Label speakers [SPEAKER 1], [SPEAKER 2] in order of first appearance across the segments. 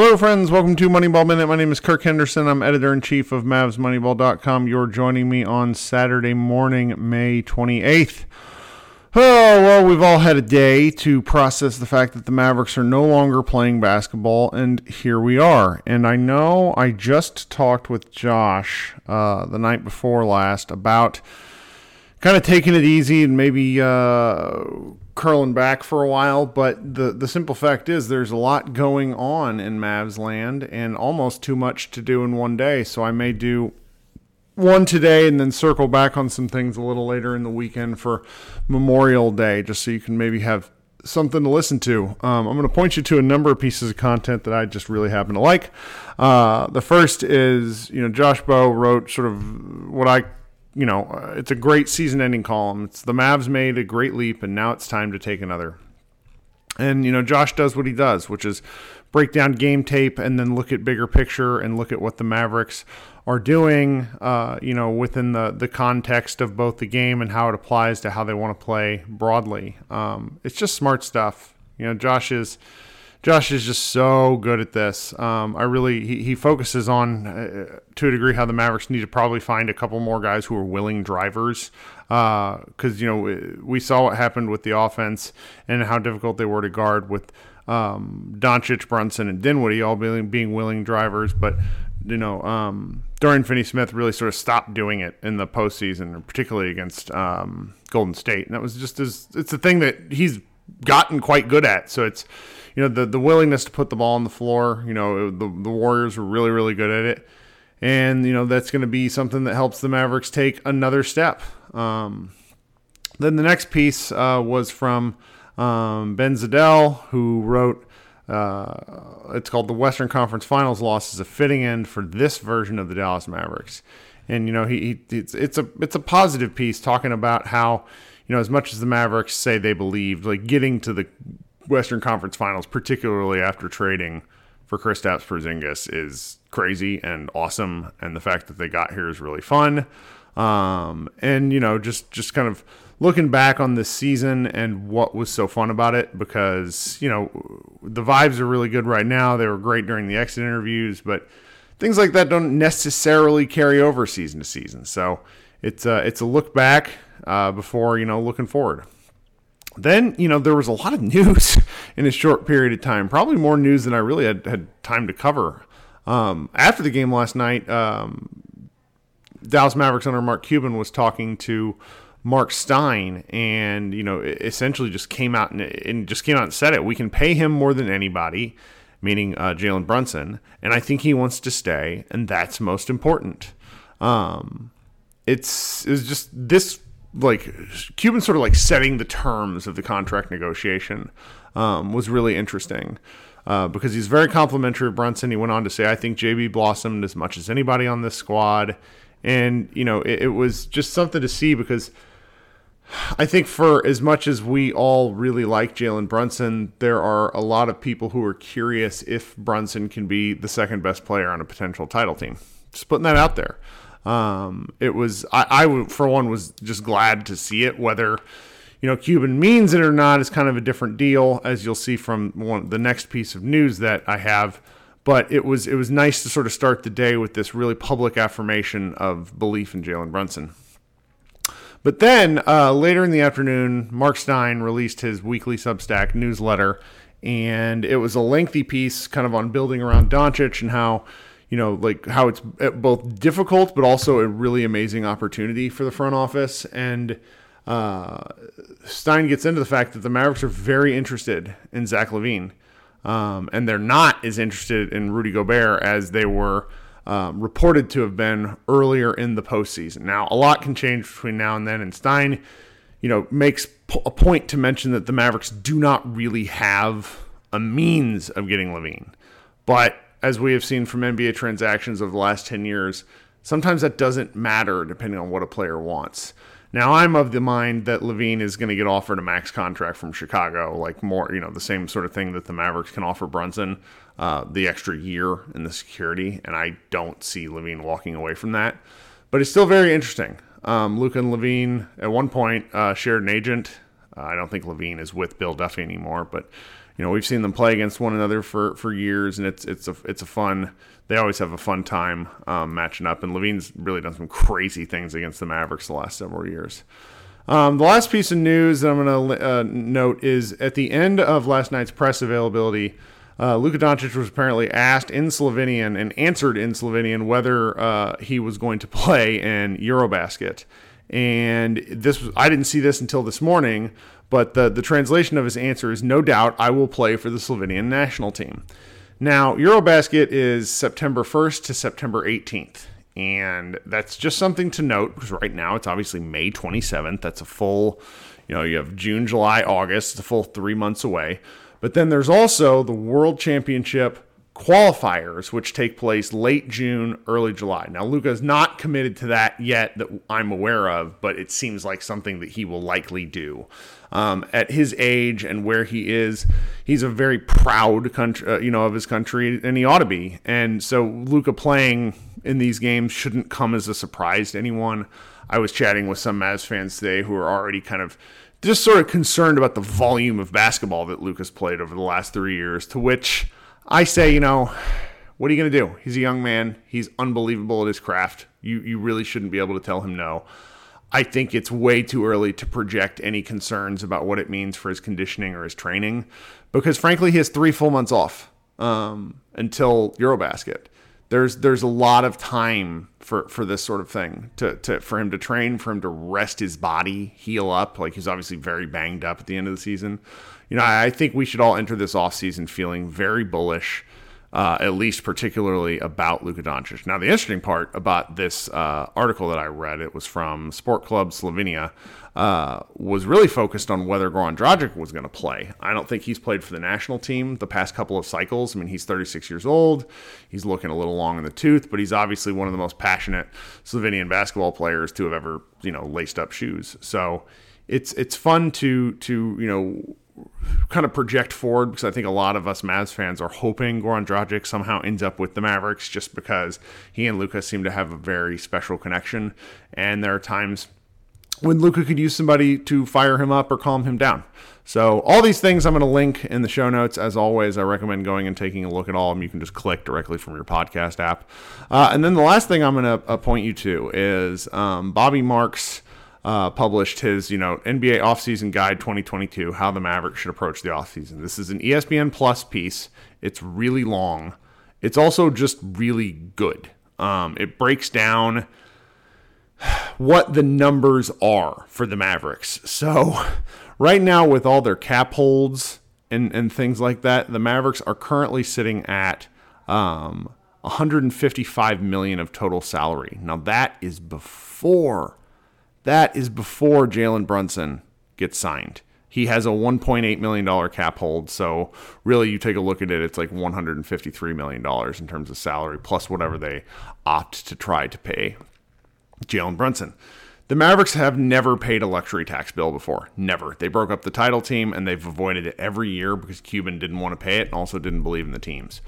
[SPEAKER 1] Hello, friends. Welcome to Moneyball Minute. My name is Kirk Henderson. I'm editor in chief of MavsMoneyball.com. You're joining me on Saturday morning, May 28th. Oh, well, we've all had a day to process the fact that the Mavericks are no longer playing basketball, and here we are. And I know I just talked with Josh uh, the night before last about kind of taking it easy and maybe uh, curling back for a while. But the the simple fact is, there's a lot going on in Mavs land, and almost too much to do in one day. So I may do one today and then circle back on some things a little later in the weekend for Memorial Day, just so you can maybe have something to listen to. Um, I'm going to point you to a number of pieces of content that I just really happen to like. Uh, the first is, you know, Josh Bowe wrote sort of what I you know, uh, it's a great season ending column. It's the Mavs made a great leap, and now it's time to take another. And, you know, Josh does what he does, which is break down game tape and then look at bigger picture and look at what the Mavericks are doing, uh, you know, within the, the context of both the game and how it applies to how they want to play broadly. Um, it's just smart stuff. You know, Josh is Josh is just so good at this. Um, I really he, he focuses on uh, to a degree how the Mavericks need to probably find a couple more guys who are willing drivers because uh, you know we saw what happened with the offense and how difficult they were to guard with um, Doncic, Brunson, and Dinwiddie all being, being willing drivers, but you know, um, Dorian Finney-Smith really sort of stopped doing it in the postseason, particularly against um, Golden State, and that was just as it's a thing that he's gotten quite good at. So it's you know the the willingness to put the ball on the floor. You know the the Warriors were really really good at it, and you know that's going to be something that helps the Mavericks take another step. Um, then the next piece uh, was from um, Ben Zadell, who wrote. Uh, it's called the Western Conference Finals loss is a fitting end for this version of the Dallas Mavericks, and you know he, he it's, it's a it's a positive piece talking about how you know as much as the Mavericks say they believed like getting to the Western Conference Finals, particularly after trading for Kristaps Porzingis, is crazy and awesome, and the fact that they got here is really fun. Um, and you know, just just kind of looking back on this season and what was so fun about it, because you know the vibes are really good right now. They were great during the exit interviews, but things like that don't necessarily carry over season to season. So it's a, it's a look back uh, before you know looking forward. Then, you know, there was a lot of news in a short period of time, probably more news than I really had, had time to cover. Um, after the game last night, um, Dallas Mavericks owner Mark Cuban was talking to Mark Stein, and you know, essentially just came out and, and, just came out and said it. We can pay him more than anybody, meaning uh, Jalen Brunson, and I think he wants to stay, and that's most important. Um, it's it's just this like Cuban sort of like setting the terms of the contract negotiation um, was really interesting. Uh, because he's very complimentary of Brunson. He went on to say, I think JB blossomed as much as anybody on this squad. And, you know, it, it was just something to see because I think for as much as we all really like Jalen Brunson, there are a lot of people who are curious if Brunson can be the second best player on a potential title team. Just putting that out there. Um, it was I, I for one was just glad to see it. Whether you know Cuban means it or not is kind of a different deal, as you'll see from one the next piece of news that I have. But it was it was nice to sort of start the day with this really public affirmation of belief in Jalen Brunson. But then uh, later in the afternoon, Mark Stein released his weekly Substack newsletter, and it was a lengthy piece, kind of on building around Doncic and how you know, like how it's eh, both difficult but also a really amazing opportunity for the front office. And uh, Stein gets into the fact that the Mavericks are very interested in Zach LaVine, um, and they're not as interested in Rudy Gobert as they were. Um, reported to have been earlier in the postseason. Now, a lot can change between now and then, and Stein, you know, makes a point to mention that the Mavericks do not really have a means of getting LaVine, but as we have seen from NBA transactions of the last 10 years, sometimes that doesn't matter depending on what a player wants. Now, I'm of the mind that LaVine is going to get offered a max contract from Chicago, like more, you know, the same sort of thing that the Mavericks can offer Brunson, uh, the extra year and the security. And I don't see LaVine walking away from that. But it's still very interesting. Um, Luka and LaVine at one point uh, shared an agent. Uh, I don't think LaVine is with Bill Duffy anymore, but you know we've seen them play against one another for for years, and it's it's a it's a fun. They always have a fun time um, matching up, and LaVine's really done some crazy things against the Mavericks the last several years. Um, the last piece of news that I'm going to uh, note is at the end of last night's press availability. Uh, Luka Doncic was apparently asked in Slovenian and answered in Slovenian whether uh, he was going to play in Eurobasket. And this was I didn't see this until this morning, but the, the translation of his answer is no doubt I will play for the Slovenian national team. Now, Eurobasket is September 1st to September 18th. And that's just something to note because right now it's obviously May 27th. That's a full, you know, you have June, July, August. It's a full three months away. But then there's also the World Championship qualifiers, which take place late June, early July. Now, Luka is not committed to that yet that I'm aware of, but it seems like something that he will likely do. Um, at his age and where he is, he's a very proud country, uh, you know, of his country, and he ought to be. And so, Luka playing in these games shouldn't come as a surprise to anyone. I was chatting with some Mavs fans today who are already kind of just sort of concerned about the volume of basketball that Luka's played over the last three years, to which I say, you know, what are you going to do? He's a young man. He's unbelievable at his craft. You you really shouldn't be able to tell him no. I think it's way too early to project any concerns about what it means for his conditioning or his training, because frankly, he has three full months off um, until EuroBasket. There's there's a lot of time for, for this sort of thing to, to for him to train, for him to rest his body, heal up. Like he's obviously very banged up at the end of the season you know, I think we should all enter this offseason feeling very bullish, uh, at least particularly about Luka Doncic. Now, the interesting part about this uh, article that I read, it was from Sport Club Slovenia, uh, was really focused on whether Goran Dragic was going to play. I don't think he's played for the national team the past couple of cycles. I mean, he's 36 years old. He's looking a little long in the tooth, but he's obviously one of the most passionate Slovenian basketball players to have ever, you know, laced up shoes. So it's it's fun to to you know kind of project forward because I think a lot of us Mavs fans are hoping Goran Dragic somehow ends up with the Mavericks just because he and Luka seem to have a very special connection. And there are times when Luka could use somebody to fire him up or calm him down. So all these things I'm going to link in the show notes. As always, I recommend going and taking a look at all of them. You can just click directly from your podcast app. Uh, and then the last thing I'm going to point you to is um, Bobby Marks uh, published his, you know, NBA offseason guide 2022, how the Mavericks should approach the offseason. This is an ESPN Plus piece. It's really long. It's also just really good. Um, it breaks down what the numbers are for the Mavericks. So, right now, with all their cap holds and, and things like that, the Mavericks are currently sitting at um, 155 million of total salary. Now, that is before that is before Jalen Brunson gets signed. He has a $1.8 million cap hold. So, really, you take a look at it, it's like $153 million in terms of salary, plus whatever they opt to try to pay Jalen Brunson. The Mavericks have never paid a luxury tax bill before. Never. They broke up the title team and they've avoided it every year because Cuban didn't want to pay it and also didn't believe in the teams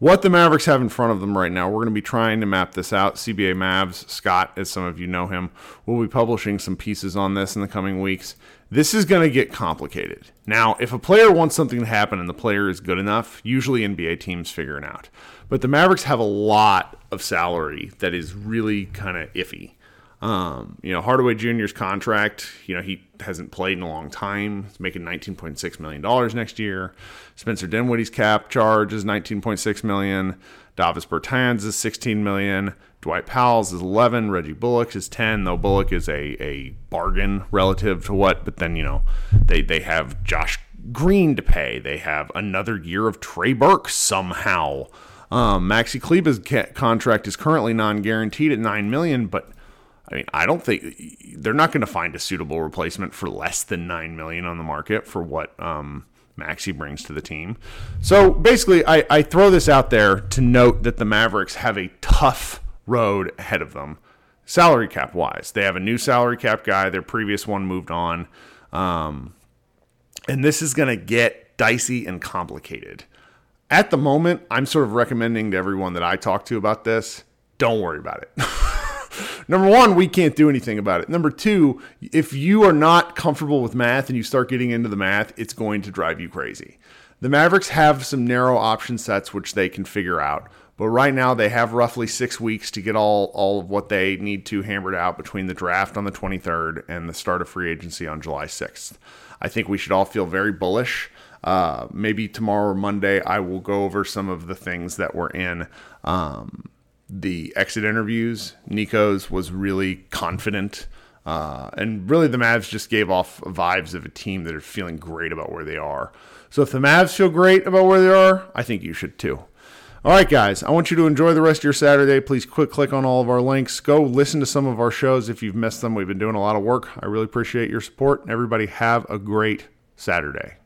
[SPEAKER 1] what the Mavericks have in front of them right now. We're going to be trying to map this out. CBA Mavs, Scott, as some of you know him, will be publishing some pieces on this in the coming weeks. This is going to get complicated. Now, if a player wants something to happen and the player is good enough, usually NBA teams figure it out. But the Mavericks have a lot of salary that is really kind of iffy. Um, you know, Hardaway Jr.'s contract, you know, he hasn't played in a long time. He's making $19.6 million next year. Spencer Dinwiddie's cap charge is 19.6 million. Davis Bertans is 16 million. Dwight Powell's is 11. Reggie Bullock is 10, though Bullock is a, a bargain relative to what, but then, you know, they, they have Josh Green to pay. They have another year of Trey Burke somehow. Um, Maxi Kleber's contract is currently non-guaranteed at nine million, but I mean, I don't think they're not going to find a suitable replacement for less than nine million on the market for what um, Maxi brings to the team. So basically, I, I throw this out there to note that the Mavericks have a tough road ahead of them, salary cap wise. They have a new salary cap guy. Their previous one moved on, um, and this is going to get dicey and complicated. At the moment, I'm sort of recommending to everyone that I talk to about this, don't worry about it. Number one, we can't do anything about it. Number two, if you are not comfortable with math and you start getting into the math, it's going to drive you crazy. The Mavericks have some narrow option sets which they can figure out. But right now they have roughly six weeks to get all, all of what they need to hammered out between the draft on the 23rd and the start of free agency on July 6th. I think we should all feel very bullish. Uh, maybe tomorrow or Monday I will go over some of the things that were in um, the exit interviews. Nico's was really confident. Uh, and really, the Mavs just gave off vibes of a team that are feeling great about where they are. So, if the Mavs feel great about where they are, I think you should too. All right, guys, I want you to enjoy the rest of your Saturday. Please quick click on all of our links. Go listen to some of our shows if you've missed them. We've been doing a lot of work. I really appreciate your support. Everybody, have a great Saturday.